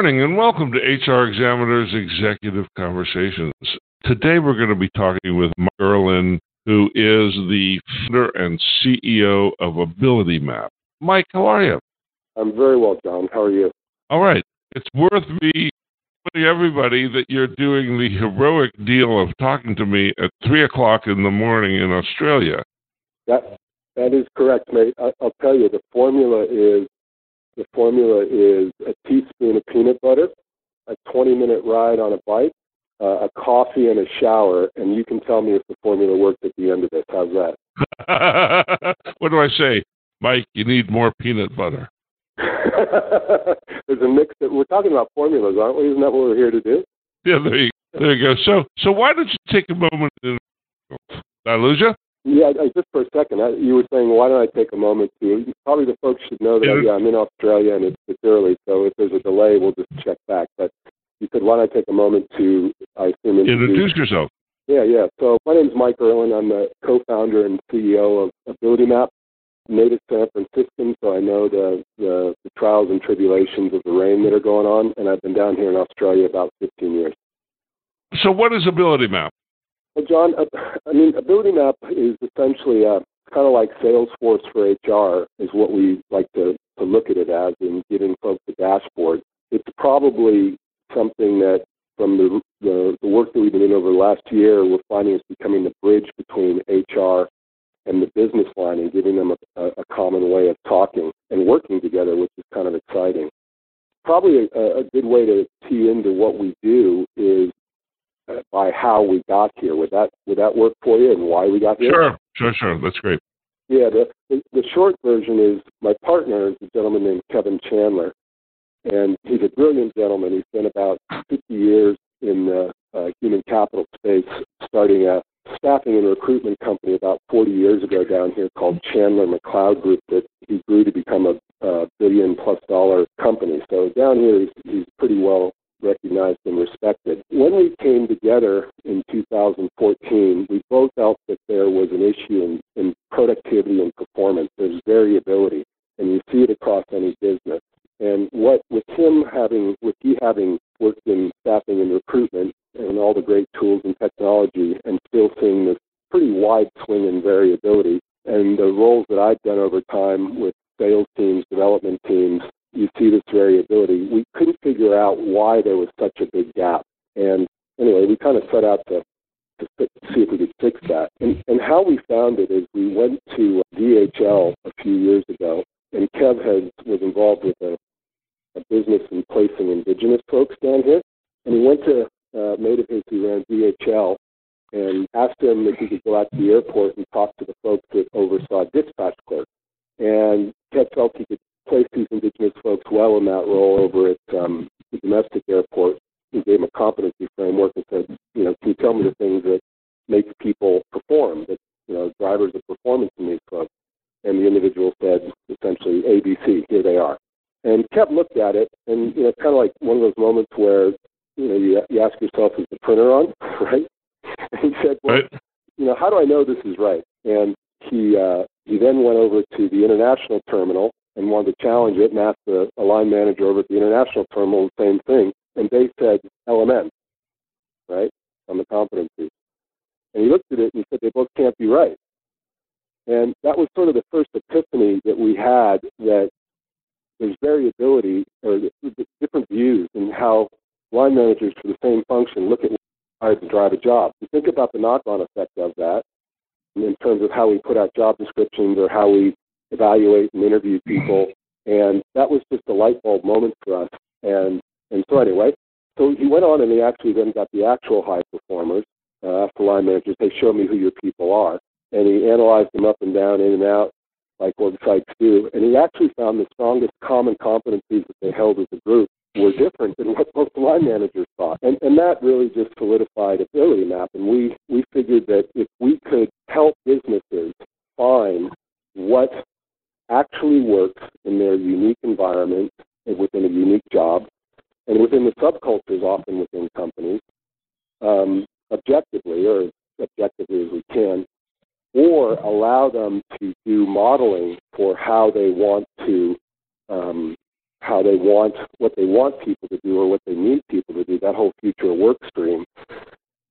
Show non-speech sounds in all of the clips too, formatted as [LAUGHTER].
morning and welcome to HR Examiner's Executive Conversations. Today we're going to be talking with Mike Erlin, who is the founder and CEO of Ability Map. Mike, how are you? I'm very well, John. How are you? All right. It's worth me telling everybody that you're doing the heroic deal of talking to me at 3 o'clock in the morning in Australia. That that is correct, mate. I, will tell you the formula is the formula is a teaspoon of peanut butter, a 20 minute ride on a bike, uh, a coffee, and a shower, and you can tell me if the formula worked at the end of it. How's that? [LAUGHS] what do I say, Mike? You need more peanut butter. [LAUGHS] There's a mix that we're talking about formulas, aren't we? Isn't that what we're here to do? Yeah, there you, there you go. So, so why don't you take a moment? And, did I lose you? Yeah, i just for a second, I, you were saying why don't I take a moment to? Probably the folks should know that yeah. yeah I'm in Australia and it's, it's early, so if there's a delay, we'll just check back. But you said why don't I take a moment to, I assume, introduce, yourself. Yeah, yeah. So my name is Mike Erlin. I'm the co-founder and CEO of Ability Map. Native San Franciscan, so I know the, the the trials and tribulations of the rain that are going on, and I've been down here in Australia about 15 years. So, what is Ability Map? Well, John, I mean, Ability Map is essentially a, uh, kind of like Salesforce for HR, is what we like to, to look at it as in giving folks a dashboard. It's probably something that, from the, the, the work that we've been doing over the last year, we're finding is becoming the bridge between HR and the business line and giving them a, a common way of talking and working together, which is kind of exciting. Probably a, a good way to tee into what we do is by how we got here. Would that would that work for you and why we got here? Sure, sure, sure. That's great. Yeah, the, the, the short version is my partner is a gentleman named Kevin Chandler, and he's a brilliant gentleman. He's been about 50 years in the uh, human capital space, starting a staffing and recruitment company about 40 years ago down here called Chandler McLeod Group that he grew to become a, a billion plus dollar company. So down here, he's, he's pretty well recognized and respected. When we came together in 2014, we both felt that there was an issue in, in productivity and performance. There's variability, and you see it across any business. And what with him having, with he having worked in staffing and recruitment and all the great tools and technology, and still seeing this pretty wide swing in variability, and the roles that I've done over time with sales teams, development teams, you see this variability. We couldn't figure out why there was such a big gap. And anyway, we kind of set out to, to see if we could fix that. And, and how we found it is we went to DHL a few years ago, and Kev has, was involved with a, a business in placing indigenous folks down here. And he went to uh, mate who ran DHL and asked him if he could go out to the airport and talk to the folks that oversaw dispatch clerks. And Kev felt he could place these indigenous folks well in that role over at um, the domestic airport. He gave them a competency framework and said, you know, can you tell me the things that make people perform, that, you know, drivers of performance in these folks? And the individual said, essentially, ABC, here they are. And Kev looked at it, and, you know, it's kind of like one of those moments where, you know, you, you ask yourself, is the printer on, [LAUGHS] right? And he said, well, right. you know, how do I know this is right? And he uh, he then went over to the international terminal and wanted to challenge it and asked the, a line manager over at the international terminal the same thing, and they said LMN, right, on the competency. And he looked at it and he said they both can't be right. And that was sort of the first epiphany that we had that there's variability or different views in how line managers for the same function look at how to drive a job. You think about the knock-on effect of that in terms of how we put out job descriptions or how we evaluate and interview people. And that was just a light bulb moment for us. And and so anyway, so he went on and he actually then got the actual high performers, uh, asked the line managers, hey, show me who your people are. And he analyzed them up and down, in and out, like websites do. And he actually found the strongest common competencies that they held as a group were different than what most line managers thought. And, and that really just solidified ability map. And we, we figured that if we could help businesses find what actually works in their unique environment and within a unique job and within the subcultures often within companies um, objectively or as objectively as we can or allow them to do modeling for how they want to um, how they want what they want people to do or what they need people to do, that whole future work stream,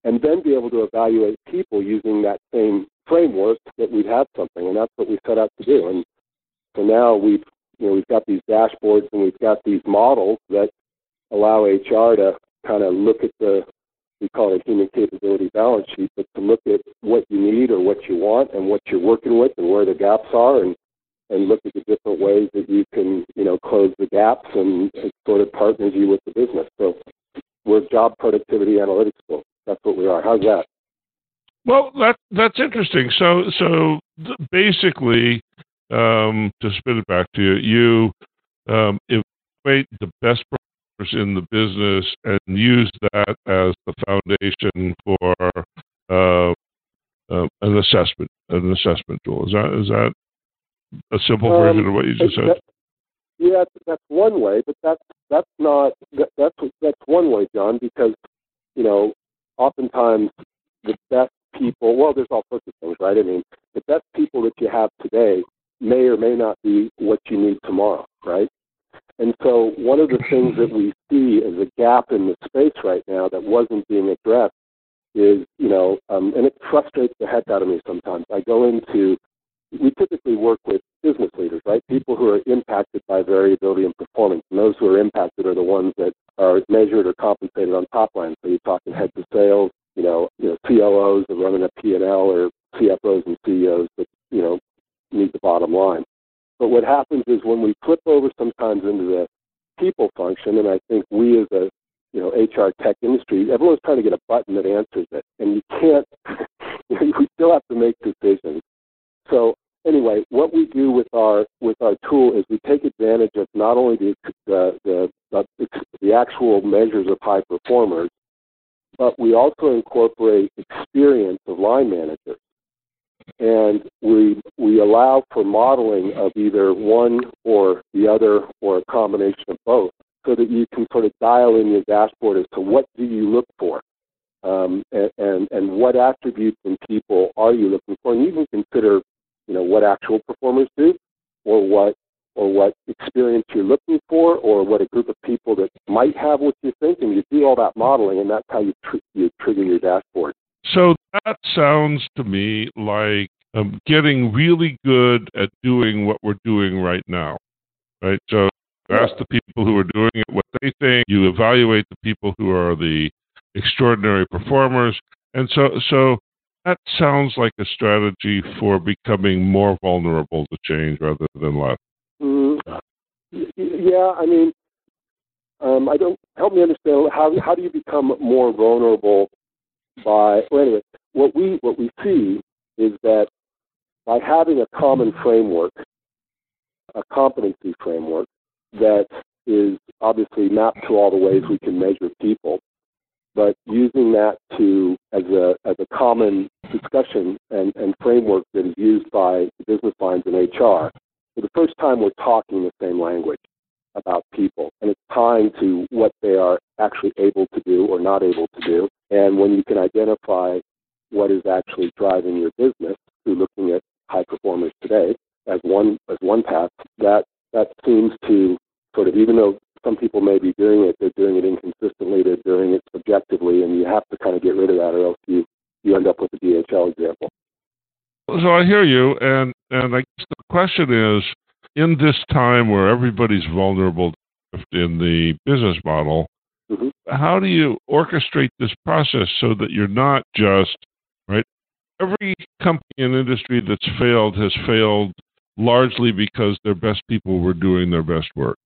and then be able to evaluate people using that same framework that we'd have something, and that's what we set out to do. And so now we've you know we've got these dashboards and we've got these models that allow HR to kind of look at the we call it a human capability balance sheet, but to look at what you need or what you want and what you're working with and where the gaps are and and look at the different ways that you can, you know, close the gaps and, sort of partners you with the business. So we're job productivity analytics school. That's what we are. How's that? Well, that that's interesting. So so basically, um, to spin it back to you, you um, evaluate the best in the business and use that as the foundation for uh, uh, an assessment an assessment tool. Is that is that a simple um, version of what you just said? That, yeah, that's one way, but that's that's not that, that's that's one way, John, because you know oftentimes the best people. Well, there's all sorts of things, right? I mean, the best people that you have today may or may not be what you need tomorrow, right? And so one of the things that we see as a gap in the space right now that wasn't being addressed is, you know, um, and it frustrates the heck out of me sometimes. I go into we typically work with business leaders, right? People who are impacted by variability in performance. And those who are impacted are the ones that are measured or compensated on top line. So you're talking heads of sales, you know, you know, COOs that running a P&L or CFOs and CEOs that, you know, need the bottom line. But what happens is when we flip over sometimes into the people function, and I think we as a you know HR tech industry, everyone's trying to get a button that answers it, and you can't. [LAUGHS] we still have to make decisions. So anyway, what we do with our with our tool is we take advantage of not only the the, the, the actual measures of high performers, but we also incorporate experience of line managers, and we we allow for modeling of either one or the other or a combination of both, so that you can sort of dial in your dashboard as to what do you look for. Um, and, and, and what attributes in people are you looking for? And you can consider you know what actual performers do, or what or what experience you're looking for, or what a group of people that might have what you think, and you do all that modeling, and that's how you tr- you trigger your dashboard. So that sounds to me like um, getting really good at doing what we're doing right now, right? So ask the people who are doing it what they think. You evaluate the people who are the extraordinary performers, and so so that sounds like a strategy for becoming more vulnerable to change rather than less. Mm, yeah, I mean, um, I don't help me understand how how do you become more vulnerable by well anyway what we what we see is that by having a common framework, a competency framework that is obviously mapped to all the ways we can measure people, but using that to as a as a common discussion and, and framework that is used by business lines in HR. For the first time, we're talking the same language about people, and it's tying to what they are actually able to do or not able to do. And when you can identify what is actually driving your business through looking at high performers today as one as one path, that that seems to sort of even though some people may be doing it, they're doing it inconsistently, they're doing it subjectively, and you have to kind of get rid of that, or else you you end up with a DHL example. So I hear you, and and I guess the question is, in this time where everybody's vulnerable in the business model, mm-hmm. how do you orchestrate this process so that you're not just right? Every company and industry that's failed has failed largely because their best people were doing their best work.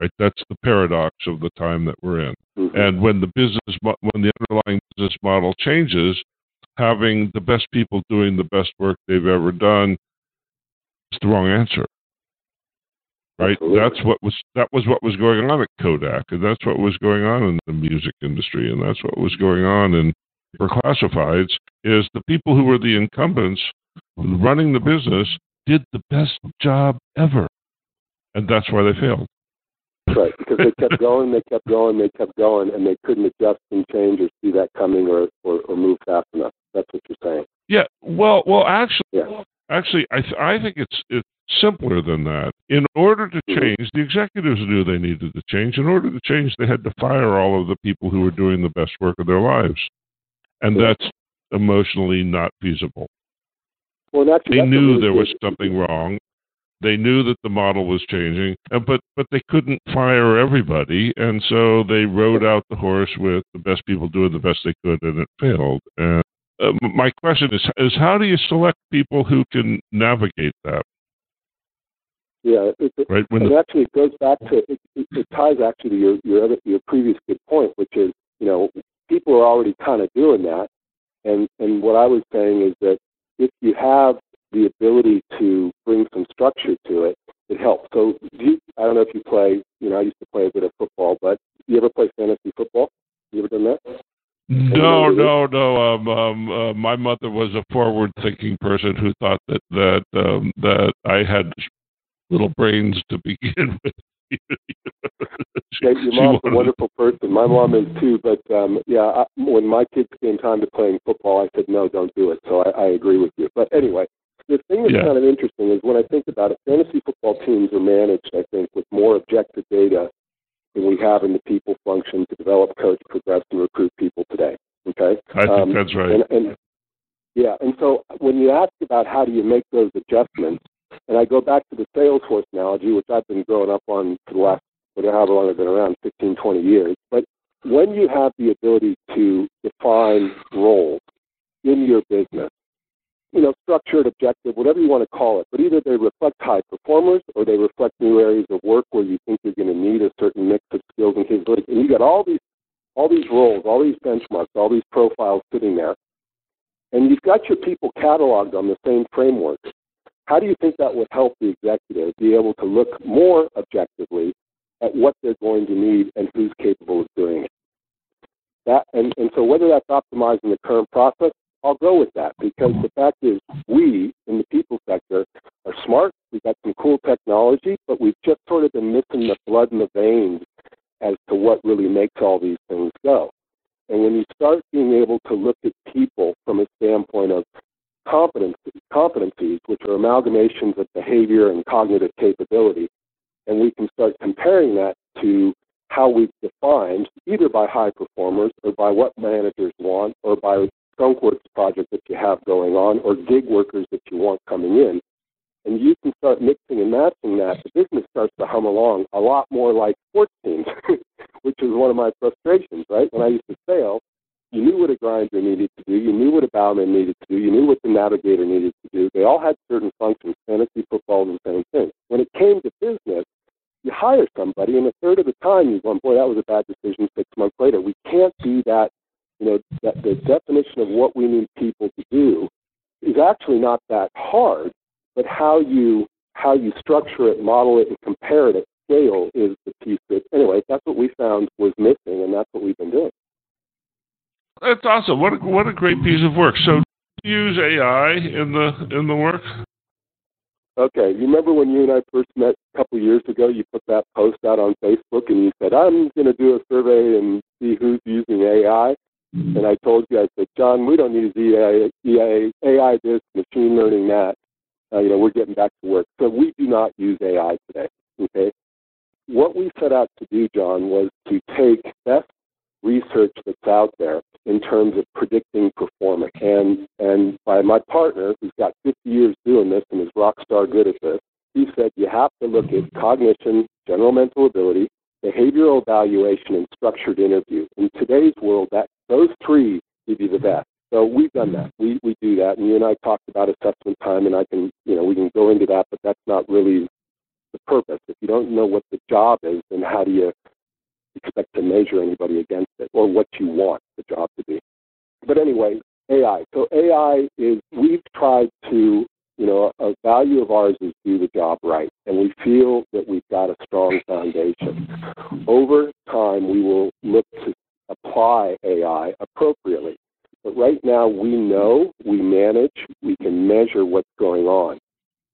Right? That's the paradox of the time that we're in. Mm-hmm. And when the business, when the underlying business model changes, having the best people doing the best work they've ever done is the wrong answer. Right? Absolutely. That's what was that was what was going on at Kodak, and that's what was going on in the music industry, and that's what was going on in for classifieds. Is the people who were the incumbents running the business did the best job ever, and that's why they failed. Right, because they kept going, they kept going, they kept going, and they couldn't adjust and change or see that coming or, or, or move fast enough. That's what you're saying. Yeah. Well, well, actually, yeah. Actually, I th- I think it's it's simpler than that. In order to Mhm. change, the executives knew they needed to change. In order to change, they had to fire all of the people who were doing the best work of their lives, and that's emotionally not feasible. Well, actually, They that's knew there was something wrong. They knew that the model was changing, but but they couldn't fire everybody, and so they rode out the horse with the best people doing the best they could, and it failed. And uh, my question is is how do you select people who can navigate that? Yeah, it, it, Right when and the, actually it goes back to it, it, it ties actually to your your other your previous good point, which is you know people are already kind of doing that, and and what I was saying is that if you have the ability to bring some structure to it, it helps. So do you, I don't know if you play, you know, I used to play a bit of football, but you ever play fantasy football? You ever done that? no no no um, um, uh, my mother was a forward thinking person who thought that that um, that I had little brains to begin [LAUGHS] with. She- your mom's a wonderful person. My mom is too, but um, yeah, I, when my kids came time to playing football, I said no, don't do it. So I, I agree with you. But anyway, the thing that's Yeah. kind of interesting is when I think about it, fantasy football teams are managed, I think, with more objective data than we have in the people function to develop, coach, progress, and recruit people today. Okay, I think Um, that's right. and, and yeah, and so when you ask about how do you make those adjustments, and I go back to the Salesforce analogy, which I've been growing up on for the last whatever long I've been around, 15, 20 years. But when you have the ability to define roles in your business, you know, structured, objective, whatever you want to call it, but either they reflect high performers or they reflect new areas of work where you think you're going to need a certain mix of skills and capabilities. And you got all these all these roles, all these benchmarks, all these profiles sitting there. And you've got your people cataloged on the same framework. How do you think that would help the executive be able to look more objectively at what they're going to need and who's capable of doing it? That and, and so whether that's optimizing the current process, I'll go with that because the fact is we in the people sector are smart, we've got some cool technology, but we've just sort of been missing the blood in the veins as to what really makes all these things go. And when you start being able to look at people from a standpoint of competency, competencies, which are amalgamations of behavior and cognitive capability, and we can start comparing that to how we've defined, either by high performers or by what managers want, or by skunkworks project that you have going on, or gig workers that you want coming in, and you can start mixing and matching that, the business starts to hum along a lot more like sports teams, [LAUGHS] which is one of my frustrations, right? When I used to sail, you knew what a grinder needed to do, you knew what a bowman needed to do, you knew what the navigator needed to do. They all had certain functions. Fantasy football is the same thing. When it came to business, you hire somebody, and a third of the time you're going, boy, that was a bad decision six months later. We can't do that. You know, that the definition of what we need people to do is actually not that hard but how you how you structure it, model it, and compare it at scale is the piece that anyway. That's what we found was missing, and that's what we've been doing. That's awesome. What a, what a great piece of work. So, use AI in the in the work? Okay, you remember when you and I first met a couple years ago? You put that post out on Facebook, and you said, "I'm going to do a survey and see who's using AI." And I told you, I said, "John, we don't need use AI, AI this, machine learning that." Uh, you know, we're getting back to work. So we do not use AI today. Okay. What we set out to do, John, was to take best research that's out there in terms of predicting performance. And and by my partner, who's got 50 years doing this and is rock star good at this, he said you have to look at cognition, general mental ability, behavioral evaluation, and structured interview. In today's world, that those three give you the best. So we've done that. We we do that, and you and I talked about assessment time, and I can you know we can go into that, but that's not really the purpose. If you don't know what the job is, then how do you expect to measure anybody against it, or what you want the job to be? But anyway, AI. So AI is we've tried to you know a value of ours is do the job right, and we feel that we've got a strong foundation. Over time, we will look to apply AI appropriately. But right now, we know, we manage, we can measure what's going on.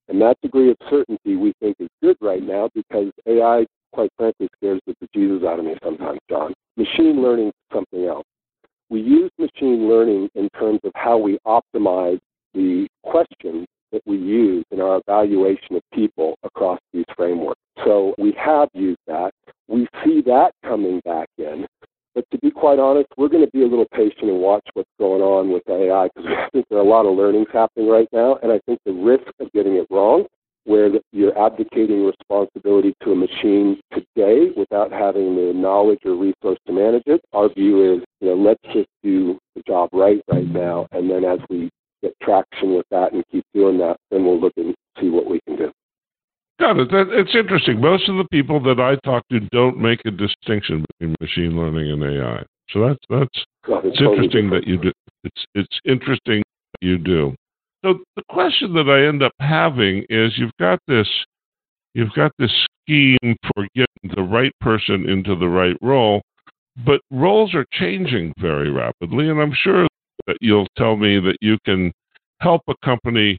And that degree of certainty we think is good right now because AI, quite frankly, scares the bejesus out of me sometimes, John. Machine learning is something else. We use machine learning in terms of how we optimize the questions that we use in our evaluation of people across these frameworks. So we have used that. We see that coming back in. But to be quite honest, we're going to be a little patient and watch what's going on with AI because [LAUGHS] I think there are a lot of learnings happening right now. And I think the risk of getting it wrong, where you're abdicating responsibility to a machine today without having the knowledge or resource to manage it, our view is, you know, let's just do the job right right now. And then as we get traction with that and keep doing that, then we'll look and see what we can do. Got it. It's interesting. Most of the people that I talk to don't make a distinction between machine learning and AI. So that's that's it's totally interesting that you do. It's it's interesting that you do. So the question that I end up having is you've got this you've got this scheme for getting the right person into the right role, but roles are changing very rapidly, and I'm sure that you'll tell me that you can help a company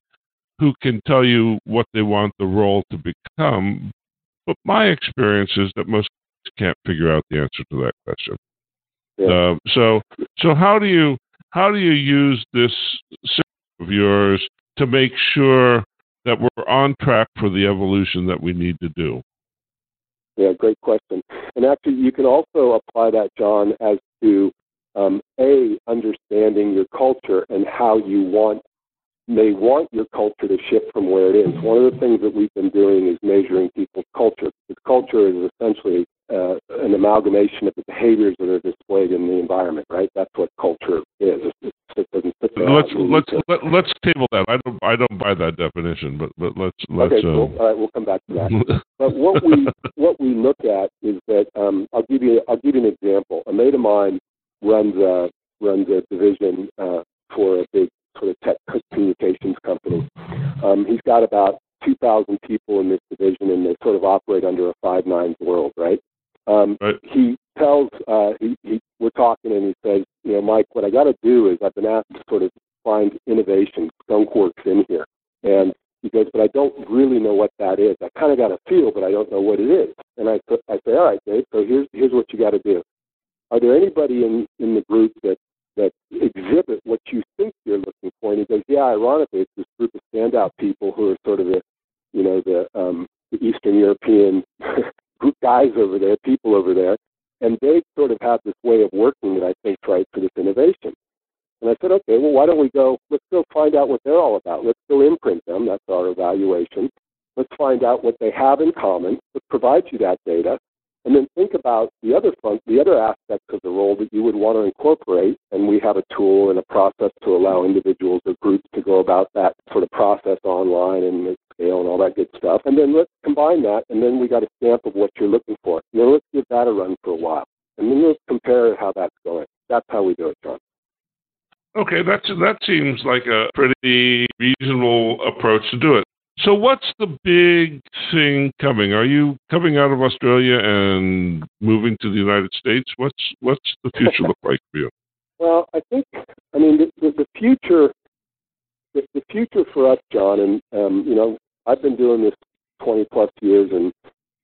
who can tell you what they want the role to become. But my experience is that most can't figure out the answer to that question. Yeah. Uh, so, so how do you how do you use this system of yours to make sure that we're on track for the evolution that we need to do? Yeah, great question. And actually, you can also apply that, John, as to um, a understanding your culture and how you want may want your culture to shift from where it is. One of the things that we've been doing is measuring people's culture. Because culture is essentially uh, an amalgamation of the behaviors that are displayed in the environment, right? That's what culture is. It, it doesn't sit there Let's let's lead let, let's table that. I don't I don't buy that definition, but but let's let's. okay, cool. All right, we'll come back to that. [LAUGHS] But what we what we look at is that um, I'll give you I'll give you an example. A mate of mine runs a runs a division uh, for a big sort of tech communications company. Um, he's got about 2,000 people in this division, and they sort of operate under a five nines world, right? Um, Right. He tells uh, he, he we're talking, and he says, you know, Mike, what I got to do is I've been asked to sort of find innovation, skunkworks in here, and he goes, but I don't really know what that is. I kind of got a feel, but I don't know what it is. And I, I say, all right, Dave. So here's here's what you got to do. Are there anybody in in the group that that exhibit what you think you're looking for? And he goes, yeah. Ironically, it's this group of standout people who are sort of the, you know, the um, the Eastern European [LAUGHS] guys over there, people over there, and they sort of have this way of working that I think's right for this innovation. And I said, okay, well, why don't we go? Let's go find out what they're all about. Let's go imprint them. That's our evaluation. Let's find out what they have in common. Let's provide you that data, and then think about the other fun, the other aspects of the role that you would want to incorporate. And we have a tool and a process to allow individuals or groups to go about that sort of process online and at scale and all that good stuff. And then let's combine that, and then we got a stamp of what you're looking for. Then let's give that a run for a while, and then let's compare how that's going. That's how we do it, John. Okay, that's that seems like a pretty reasonable approach to do it. So, what's the big thing coming? Are you coming out of Australia and moving to the United States? What's what's the future look like for you? [LAUGHS] Well, I think, I mean, the, the, the future, the, the future for us, John, and um, you know, I've been doing this 20 plus years, and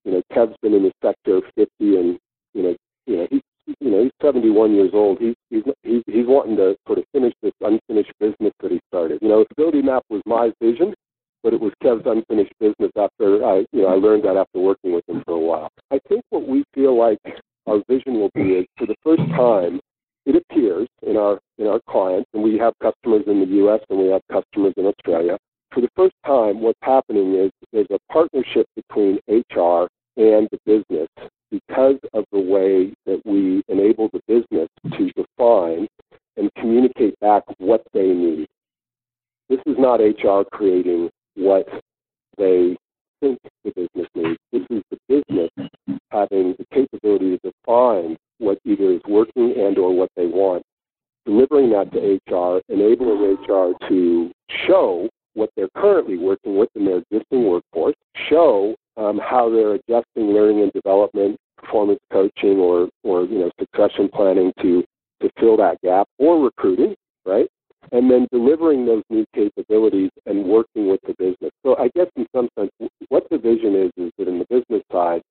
you know, Kev's been in the sector 50, and you know, you know, he's you know, he's 71 years old. He's he's he's, he's wanting to sort of finish this unfinished business that he started. You know, Ability Map was my vision, but it was Kev's unfinished business after I, you know, I learned that after working with him for a while. I think what we feel like our vision will be is for the first time, it appears in our in our clients, and we have customers in the U.S. and we have customers in Australia. For the first time, what's happening is there's a partnership between HR and the business because of the way that we enable the business to define and communicate back what they need. This is not HR creating what they think the business needs. This is the business having the capability to define what either is working and or what they want, delivering that to HR, enabling HR to show what they're currently working with in their existing workforce, show um, how they're adjusting learning and development, performance coaching, or or you know succession planning to to fill that gap, or recruiting, right? And then delivering those new capabilities and working with the business. So I guess in some sense, what the vision is is that in the business side,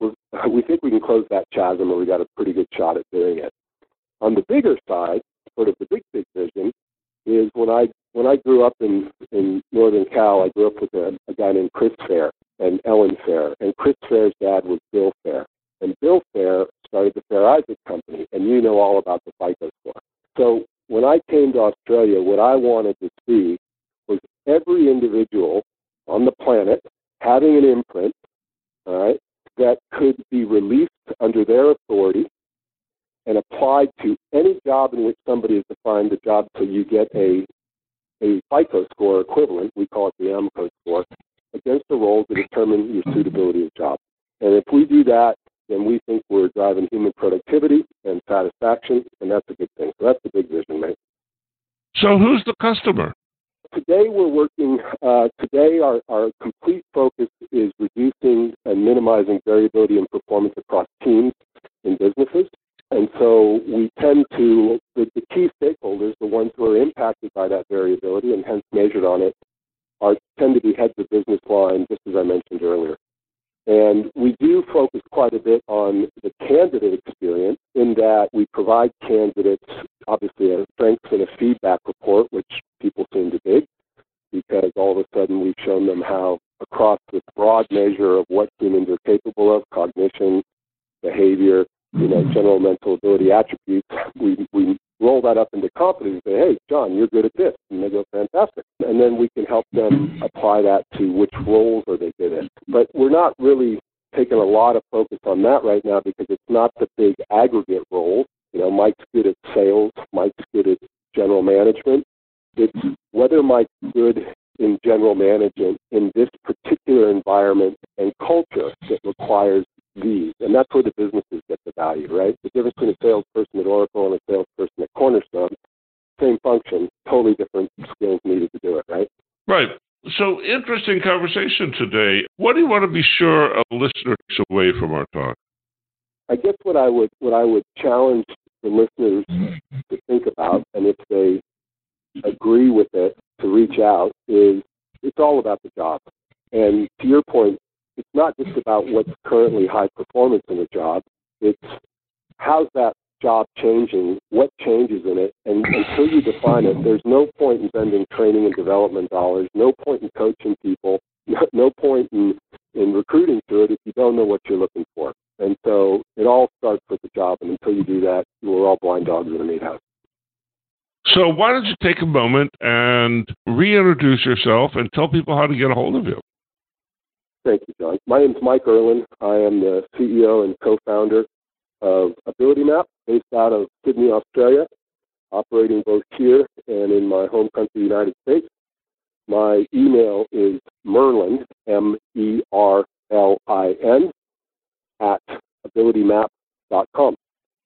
we think we can close that chasm, and we got a pretty good shot at doing it. On the bigger side, sort of the big big vision, is when I when I grew up in in Northern Cal, I grew up with a, a guy named Chris Fair and Ellen Fair, and Chris Fair's dad was Bill Fair, and Bill Fair started the Fair Isaac Company, and you know all about the FICO score. So when I came to Australia, what I wanted to see was every individual on the planet having an imprint, all right, that could be released under their authority and applied to any job in which somebody has defined the job so you get a a FICO score equivalent, we call it the AMCO score, against the role to determine your suitability of job. And if we do that, then we think we're driving human productivity and satisfaction, and that's a good thing. So that's the big vision, mate. So who's the customer? Today we're working, uh, today our, our complete focus is reducing and minimizing variability in performance across teams in businesses. And so we tend to, the, the key stakeholders, the ones who are impacted by that variability and hence measured on it, are tend to be heads of business line, just as I mentioned earlier. And we do focus quite a bit on the candidate experience in that we provide sales, Mike's good at general management. It's whether Mike's good in general management in this particular environment and culture that requires these. And that's where the businesses get the value, right? The difference between a salesperson at Oracle and a salesperson at Cornerstone, same function, totally different skills needed to do it, right? Right. So interesting conversation today. What do you want to be sure a listener takes away from our talk? I guess what I would what I would challenge the listeners to think about, and if they agree with it, to reach out is it's all about the job. And to your point, it's not just about what's currently high performance in a job. It's how's that job changing, what changes in it, and until you define it, there's no point in spending training and development dollars, no point in coaching people, [LAUGHS] no point in, in recruiting to it if you don't know what you're looking for. And so it all the job, and until you do that, we're all blind dogs in a meat house. So why don't you take a moment and reintroduce yourself and tell people how to get a hold of you? Thank you, John. My name is Mike Erlin. I am the CEO and co-founder of Ability Map, based out of Sydney, Australia, operating both here and in my home country, the United States. My email is Merlin, M E R L I N, at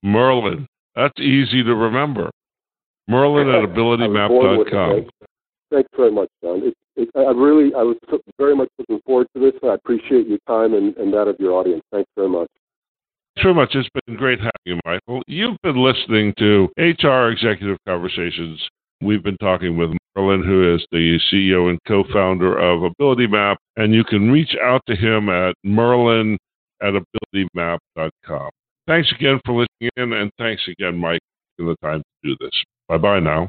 Merlin. That's easy to remember. Merlin at abilitymap.com. Thanks very much, John. It, it, I really, I was very much looking forward to this. And I appreciate your time and, and that of your audience. Thanks very much. Thanks very much. It's been great having you, Michael. You've been listening to HR Executive Conversations. We've been talking with Merlin, who is the CEO and co-founder of Ability Map, and you can reach out to him at merlin at abilitymap.com. Thanks again for listening in, and thanks again, Mike, for the time to do this. Bye bye now.